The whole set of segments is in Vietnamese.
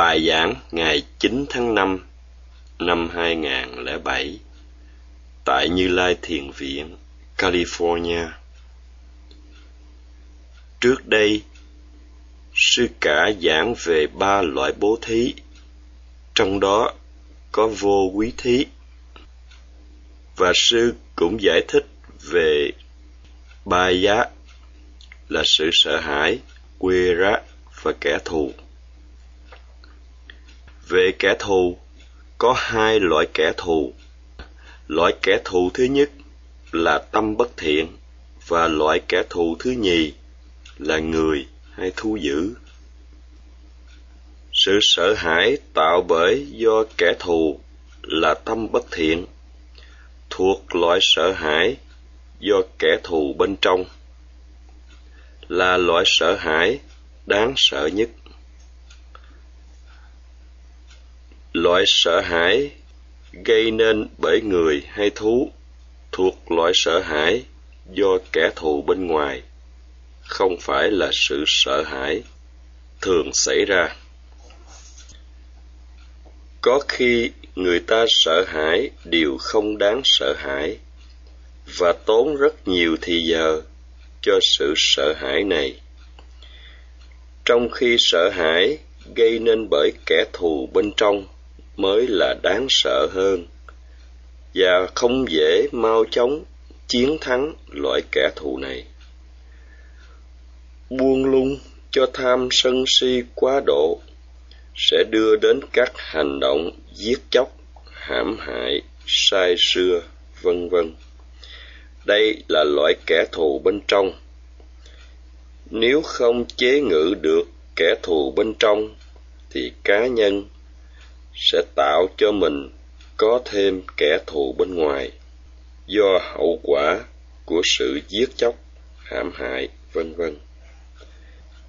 Bài giảng ngày 9 tháng 5 năm 2007 tại Như Lai Thiền Viện, California. Trước đây, sư cả giảng về ba loại bố thí, trong đó có vô quý thí. Và sư cũng giải thích về ba giá là sự sợ hãi, quê rác và kẻ thù. Về kẻ thù, có hai loại kẻ thù. Loại kẻ thù thứ nhất là tâm bất thiện và loại kẻ thù thứ nhì là người hay thu dữ. Sự sợ hãi tạo bởi do kẻ thù là tâm bất thiện, thuộc loại sợ hãi do kẻ thù bên trong, là loại sợ hãi đáng sợ nhất. Loại sợ hãi gây nên bởi người hay thú thuộc loại sợ hãi do kẻ thù bên ngoài, không phải là sự sợ hãi thường xảy ra. Có khi người ta sợ hãi điều không đáng sợ hãi và tốn rất nhiều thì giờ cho sự sợ hãi này. Trong khi sợ hãi gây nên bởi kẻ thù bên trong mới là đáng sợ hơn. Và không dễ mau chóng chiến thắng loại kẻ thù này. Buông lung cho tham sân si quá độ sẽ đưa đến các hành động giết chóc, hãm hại, sai xưa vân vân. Đây là loại kẻ thù bên trong. Nếu không chế ngự được kẻ thù bên trong, thì cá nhân sẽ tạo cho mình có thêm kẻ thù bên ngoài do hậu quả của sự giết chóc, hãm hại, vân vân.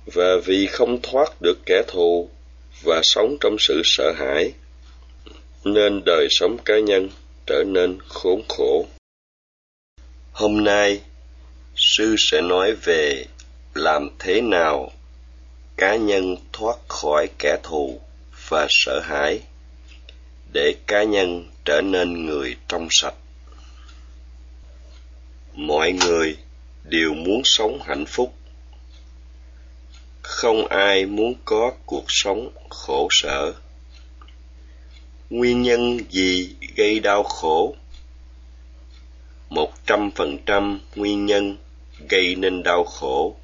Và vì không thoát được kẻ thù và sống trong sự sợ hãi, nên đời sống cá nhân trở nên khốn khổ. Hôm nay, sư sẽ nói về làm thế nào cá nhân thoát khỏi kẻ thù và sợ hãi để cá nhân trở nên người trong sạch. Mọi người đều muốn sống hạnh phúc. Không ai muốn có cuộc sống khổ sở. Nguyên nhân gì gây đau khổ? Một trăm phần trăm nguyên nhân gây nên đau khổ.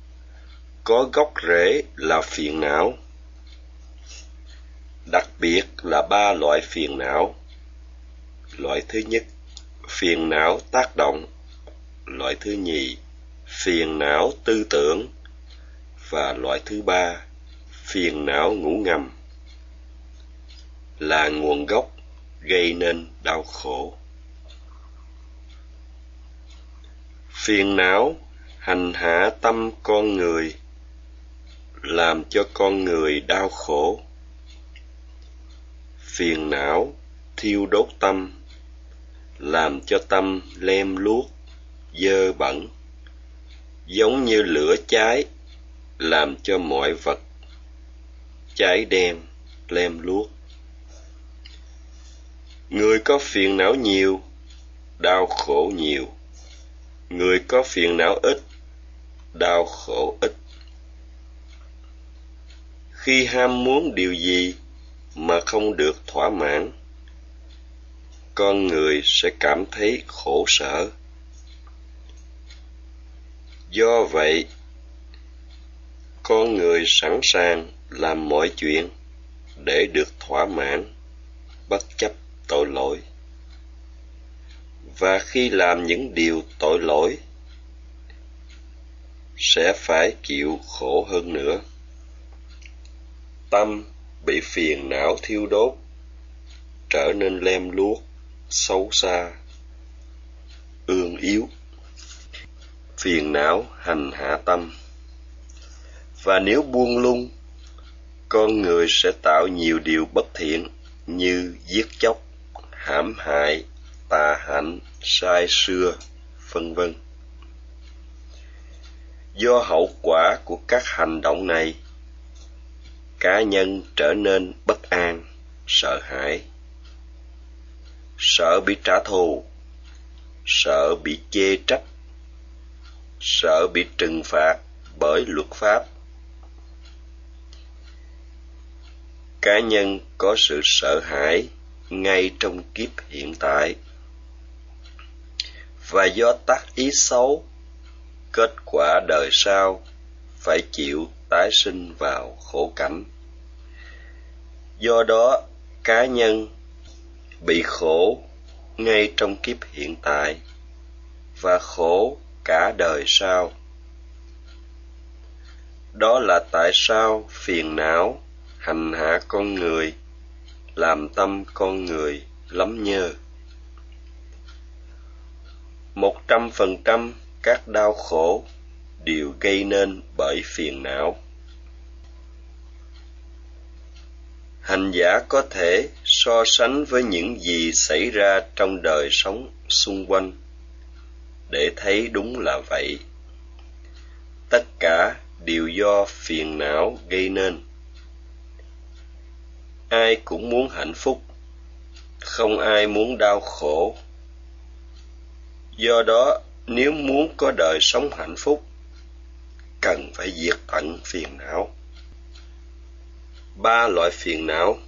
Có gốc rễ là phiền não đặc biệt là ba loại phiền não. Loại thứ nhất, phiền não tác động. Loại thứ nhì, phiền não tư tưởng. Và loại thứ ba, phiền não ngủ ngầm. Là nguồn gốc gây nên đau khổ. Phiền não hành hạ tâm con người, làm cho con người đau khổ phiền não, thiêu đốt tâm, làm cho tâm lem luốc, dơ bẩn, giống như lửa cháy, làm cho mọi vật cháy đen, lem luốc. Người có phiền não nhiều, đau khổ nhiều. Người có phiền não ít, đau khổ ít. Khi ham muốn điều gì mà không được thỏa mãn. Con người sẽ cảm thấy khổ sở. Do vậy, con người sẵn sàng làm mọi chuyện để được thỏa mãn, bất chấp tội lỗi. Và khi làm những điều tội lỗi, sẽ phải chịu khổ hơn nữa. Tâm bị phiền não thiêu đốt, trở nên lem luốc, xấu xa, ương yếu. Phiền não hành hạ tâm. Và nếu buông lung, con người sẽ tạo nhiều điều bất thiện như giết chóc, hãm hại, tà hạnh, sai xưa vân vân. Do hậu quả của các hành động này cá nhân trở nên bất an, sợ hãi. Sợ bị trả thù, sợ bị chê trách. Sợ bị trừng phạt bởi luật pháp. Cá nhân có sự sợ hãi ngay trong kiếp hiện tại. Và do tác ý xấu, kết quả đời sau phải chịu tái sinh vào khổ cảnh. Do đó, cá nhân bị khổ ngay trong kiếp hiện tại và khổ cả đời sau. Đó là tại sao phiền não hành hạ con người, làm tâm con người lắm nhơ. Một trăm phần trăm các đau khổ đều gây nên bởi phiền não. Hành giả có thể so sánh với những gì xảy ra trong đời sống xung quanh để thấy đúng là vậy. Tất cả đều do phiền não gây nên. Ai cũng muốn hạnh phúc, không ai muốn đau khổ. Do đó, nếu muốn có đời sống hạnh phúc cần phải diệt tận phiền não. Ba loại phiền não.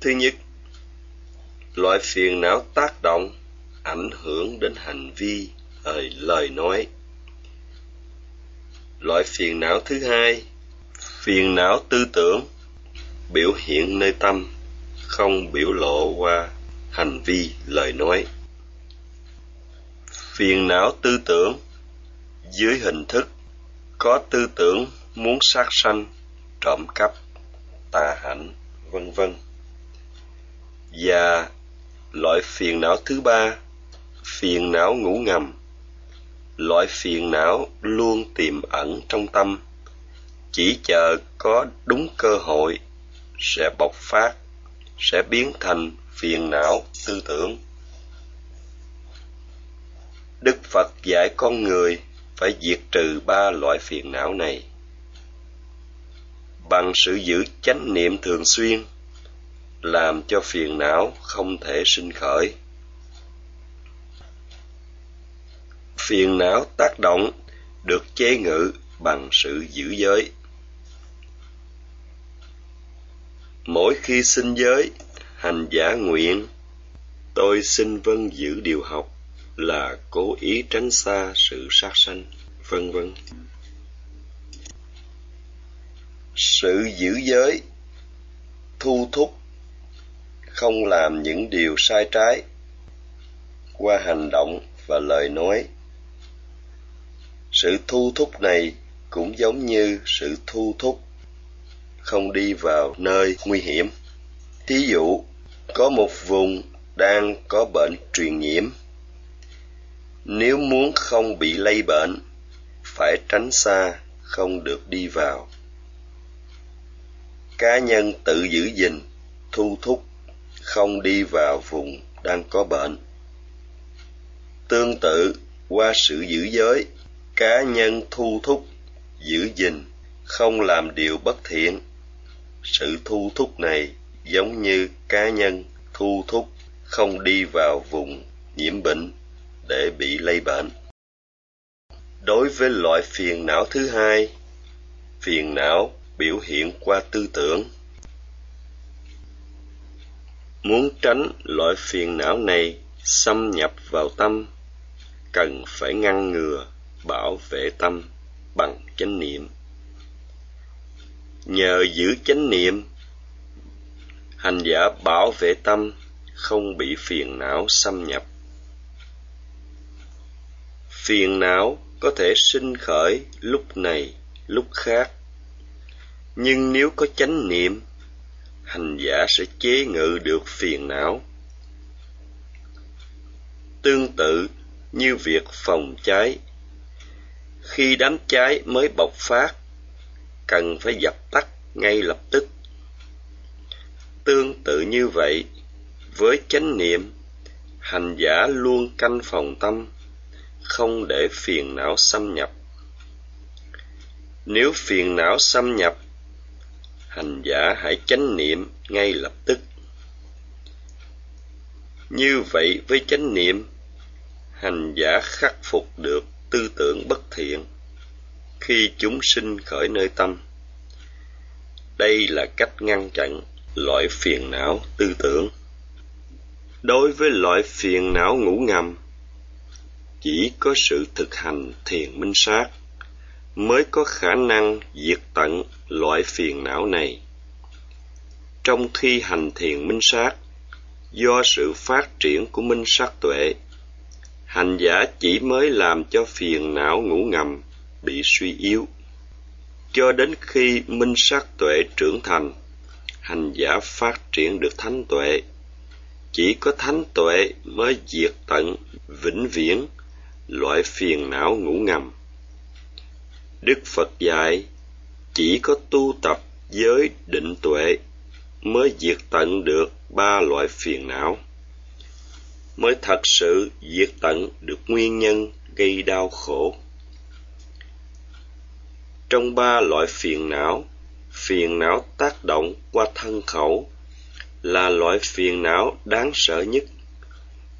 Thứ nhất, loại phiền não tác động, ảnh hưởng đến hành vi, lời lời nói. Loại phiền não thứ hai, phiền não tư tưởng, biểu hiện nơi tâm, không biểu lộ qua hành vi, lời nói. Phiền não tư tưởng, dưới hình thức có tư tưởng muốn sát sanh, trộm cắp, tà hạnh vân vân. Và loại phiền não thứ ba, phiền não ngủ ngầm. Loại phiền não luôn tiềm ẩn trong tâm. Chỉ chờ có đúng cơ hội, sẽ bộc phát, sẽ biến thành phiền não tư tưởng. Đức phật dạy con người phải diệt trừ ba loại phiền não này. Bằng sự giữ chánh niệm thường xuyên, làm cho phiền não không thể sinh khởi. Phiền não tác động được chế ngự bằng sự giữ giới. Mỗi khi sinh giới, hành giả nguyện, tôi xin vâng giữ điều học là cố ý tránh xa sự sát sanh, vân vân. Sự giữ giới, thu thúc, không làm những điều sai trái, qua hành động và lời nói. Sự thu thúc này cũng giống như sự thu thúc không đi vào nơi nguy hiểm. Thí dụ, có một vùng đang có bệnh truyền nhiễm nếu muốn không bị lây bệnh, phải tránh xa, không được đi vào. Cá nhân tự giữ gìn, thu thúc, không đi vào vùng đang có bệnh. Tương tự, qua sự giữ giới, cá nhân thu thúc, giữ gìn, không làm điều bất thiện. Sự thu thúc này giống như cá nhân thu thúc, không đi vào vùng nhiễm bệnh để bị lây bệnh. Đối với loại phiền não thứ hai, phiền não biểu hiện qua tư tưởng. Muốn tránh loại phiền não này xâm nhập vào tâm, cần phải ngăn ngừa, bảo vệ tâm bằng chánh niệm. Nhờ giữ chánh niệm, hành giả bảo vệ tâm không bị phiền não xâm nhập phiền não có thể sinh khởi lúc này, lúc khác. Nhưng nếu có chánh niệm, hành giả sẽ chế ngự được phiền não. Tương tự như việc phòng cháy. Khi đám cháy mới bộc phát, cần phải dập tắt ngay lập tức. Tương tự như vậy, với chánh niệm, hành giả luôn canh phòng tâm không để phiền não xâm nhập. Nếu phiền não xâm nhập, hành giả hãy chánh niệm ngay lập tức. Như vậy với chánh niệm, hành giả khắc phục được tư tưởng bất thiện khi chúng sinh khởi nơi tâm. Đây là cách ngăn chặn loại phiền não tư tưởng. Đối với loại phiền não ngủ ngầm chỉ có sự thực hành thiền minh sát mới có khả năng diệt tận loại phiền não này. Trong khi hành thiền minh sát, do sự phát triển của minh sát tuệ, hành giả chỉ mới làm cho phiền não ngủ ngầm bị suy yếu. Cho đến khi minh sát tuệ trưởng thành, hành giả phát triển được thánh tuệ, chỉ có thánh tuệ mới diệt tận vĩnh viễn loại phiền não ngủ ngầm. Đức phật dạy, chỉ có tu tập giới định tuệ mới diệt tận được ba loại phiền não, mới thật sự diệt tận được nguyên nhân gây đau khổ. Trong ba loại phiền não phiền não tác động qua thân khẩu là loại phiền não đáng sợ nhất,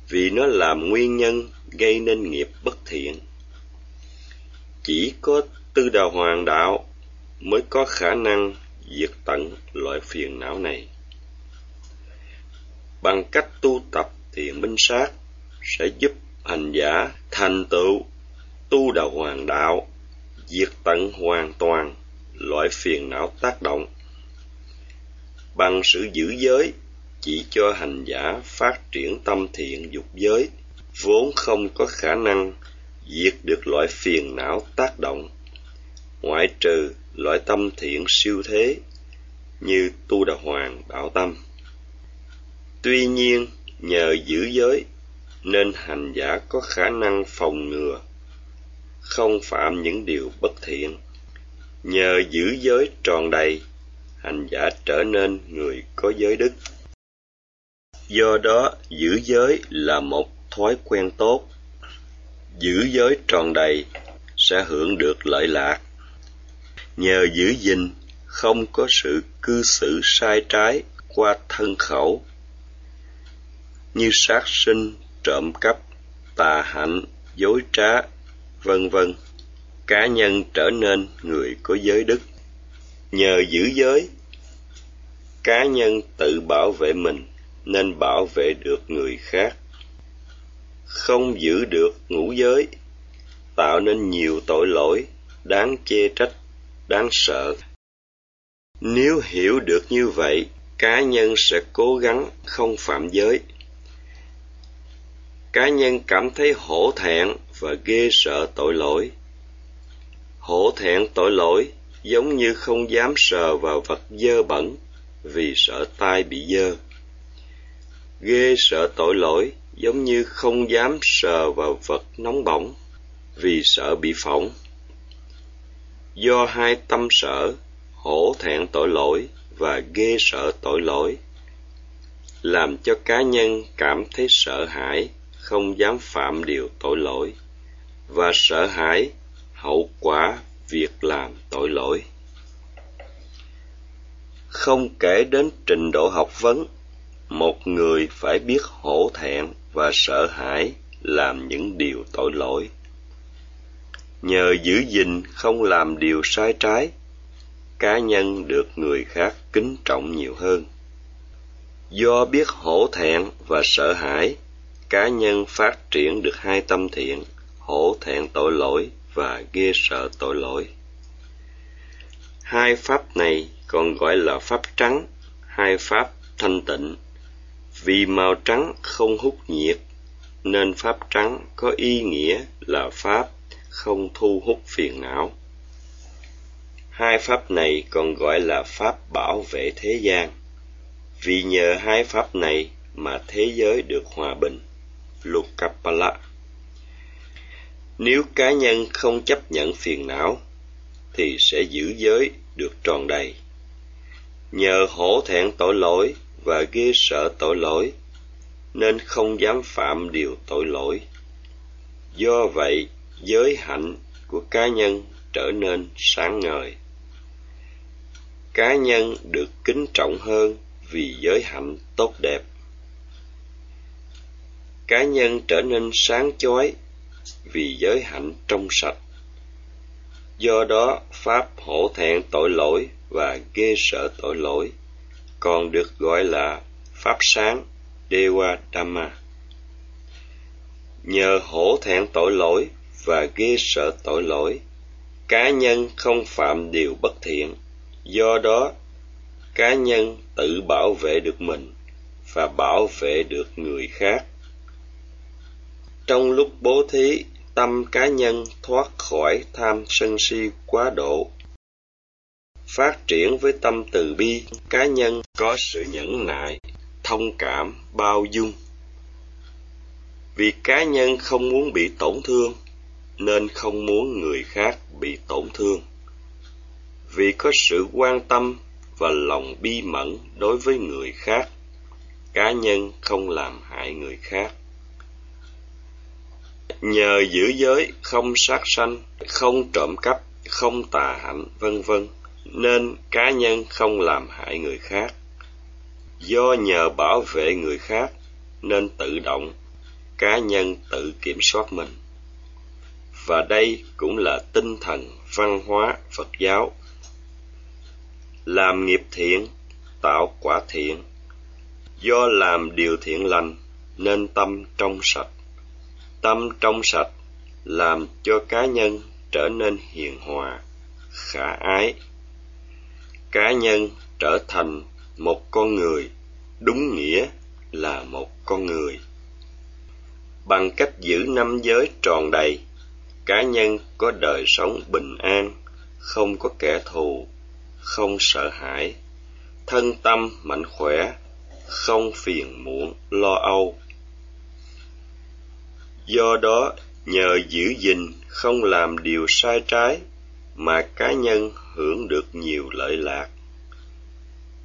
vì nó làm nguyên nhân gây nên nghiệp bất thiện. Chỉ có tư đà hoàng đạo mới có khả năng diệt tận loại phiền não này. Bằng cách tu tập thiện minh sát sẽ giúp hành giả thành tựu tu đà hoàng đạo, diệt tận hoàn toàn loại phiền não tác động. Bằng sự giữ giới chỉ cho hành giả phát triển tâm thiện dục giới vốn không có khả năng diệt được loại phiền não tác động. Ngoại trừ loại tâm thiện siêu thế như tu đà hoàng đạo tâm. Tuy nhiên, nhờ giữ giới nên hành giả có khả năng phòng ngừa, không phạm những điều bất thiện. Nhờ giữ giới tròn đầy, hành giả trở nên người có giới đức. Do đó, giữ giới là một thói quen tốt, giữ giới tròn đầy, sẽ hưởng được lợi lạc. Nhờ giữ gìn, không có sự cư xử sai trái qua thân khẩu. Như sát sinh, trộm cắp, tà hạnh, dối trá, vân vân, cá nhân trở nên người có giới đức. Nhờ giữ giới, cá nhân tự bảo vệ mình nên bảo vệ được người khác không giữ được ngũ giới, tạo nên nhiều tội lỗi, đáng chê trách, đáng sợ. Nếu hiểu được như vậy, cá nhân sẽ cố gắng không phạm giới. Cá nhân cảm thấy hổ thẹn và ghê sợ tội lỗi. Hổ thẹn tội lỗi giống như không dám sờ vào vật dơ bẩn vì sợ tai bị dơ. Ghê sợ tội lỗi giống như không dám sờ vào vật nóng bỏng vì sợ bị phỏng. Do hai tâm sở hổ thẹn tội lỗi và ghê sợ tội lỗi, làm cho cá nhân cảm thấy sợ hãi, không dám phạm điều tội lỗi và sợ hãi hậu quả việc làm tội lỗi. Không kể đến trình độ học vấn, một người phải biết hổ thẹn và sợ hãi làm những điều tội lỗi. Nhờ giữ gìn không làm điều sai trái, cá nhân được người khác kính trọng nhiều hơn. Do biết hổ thẹn và sợ hãi, cá nhân phát triển được hai tâm thiện, hổ thẹn tội lỗi và ghê sợ tội lỗi. Hai pháp này còn gọi là pháp trắng, hai pháp thanh tịnh vì màu trắng không hút nhiệt, nên pháp trắng có ý nghĩa là pháp không thu hút phiền não. Hai pháp này còn gọi là pháp bảo vệ thế gian. Vì nhờ hai pháp này mà thế giới được hòa bình. Lukapala nếu cá nhân không chấp nhận phiền não, thì sẽ giữ giới được tròn đầy. Nhờ hổ thẹn tội lỗi và ghê sợ tội lỗi, nên không dám phạm điều tội lỗi. Do vậy, giới hạnh của cá nhân trở nên sáng ngời. Cá nhân được kính trọng hơn vì giới hạnh tốt đẹp. Cá nhân trở nên sáng chói vì giới hạnh trong sạch. Do đó, pháp hổ thẹn tội lỗi và ghê sợ tội lỗi còn được gọi là pháp sáng dewa dhamma nhờ hổ thẹn tội lỗi và ghê sợ tội lỗi, cá nhân không phạm điều bất thiện. Do đó, cá nhân tự bảo vệ được mình và bảo vệ được người khác. Trong lúc bố thí, tâm cá nhân thoát khỏi tham sân si quá độ phát triển với tâm từ bi, cá nhân có sự nhẫn nại, thông cảm, bao dung. Vì cá nhân không muốn bị tổn thương, nên không muốn người khác bị tổn thương. Vì có sự quan tâm và lòng bi mẫn đối với người khác, cá nhân không làm hại người khác. Nhờ giữ giới không sát sanh, không trộm cắp, không tà hạnh, vân vân nên cá nhân không làm hại người khác. Do nhờ bảo vệ người khác nên tự động cá nhân tự kiểm soát mình. Và đây cũng là tinh thần văn hóa phật giáo. Làm nghiệp thiện, tạo quả thiện. Do làm điều thiện lành nên tâm trong sạch. Tâm trong sạch làm cho cá nhân trở nên hiền hòa, khả ái cá nhân trở thành một con người, đúng nghĩa là một con người. Bằng cách giữ năm giới tròn đầy, cá nhân có đời sống bình an, không có kẻ thù, không sợ hãi. Thân tâm mạnh khỏe, không phiền muộn, lo âu. Do đó, nhờ giữ gìn không làm điều sai trái mà cá nhân hưởng được nhiều lợi lạc.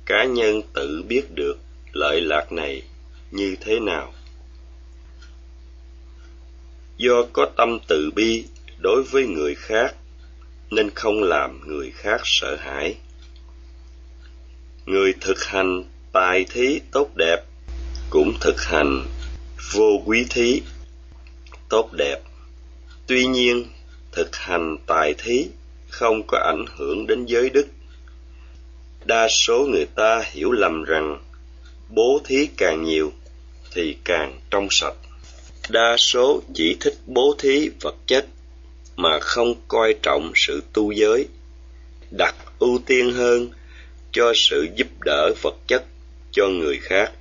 Cá nhân tự biết được lợi lạc này như thế nào. Do có tâm từ bi đối với người khác, nên không làm người khác sợ hãi. Người thực hành tài thí tốt đẹp cũng thực hành vô quý thí tốt đẹp. Tuy nhiên, thực hành tài thí không có ảnh hưởng đến giới đức. Đa số người ta hiểu lầm rằng bố thí càng nhiều thì càng trong sạch. Đa số chỉ thích bố thí vật chất mà không coi trọng sự tu giới, đặt ưu tiên hơn cho sự giúp đỡ vật chất cho người khác.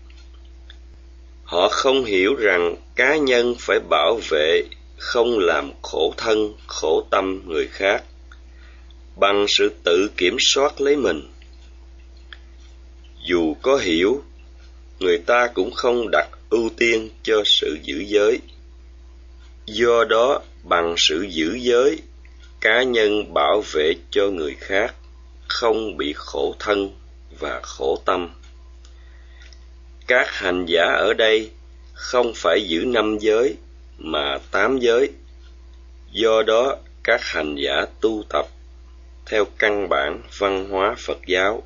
Họ không hiểu rằng cá nhân phải bảo vệ không làm khổ thân, khổ tâm người khác bằng sự tự kiểm soát lấy mình. Dù có hiểu, người ta cũng không đặt ưu tiên cho sự giữ giới. Do đó, bằng sự giữ giới, cá nhân bảo vệ cho người khác không bị khổ thân và khổ tâm. Các hành giả ở đây không phải giữ năm giới, mà tám giới. Do đó, các hành giả tu tập theo căn bản văn hóa phật giáo.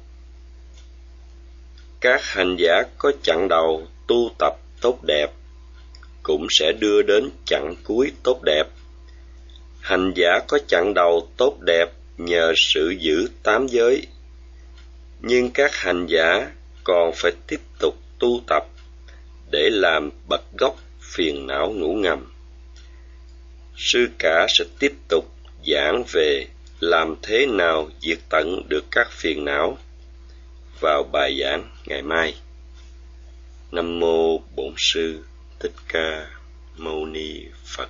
Các hành giả có chặng đầu tu tập tốt đẹp cũng sẽ đưa đến chặng cuối tốt đẹp. Hành giả có chặng đầu tốt đẹp nhờ sự giữ tám giới. Nhưng các hành giả còn phải tiếp tục tu tập để làm bật gốc phiền não ngủ ngầm. Sư cả sẽ tiếp tục giảng về làm thế nào diệt tận được các phiền não? Vào bài giảng ngày mai. Nam mô bổn sư thích ca mâu ni phật.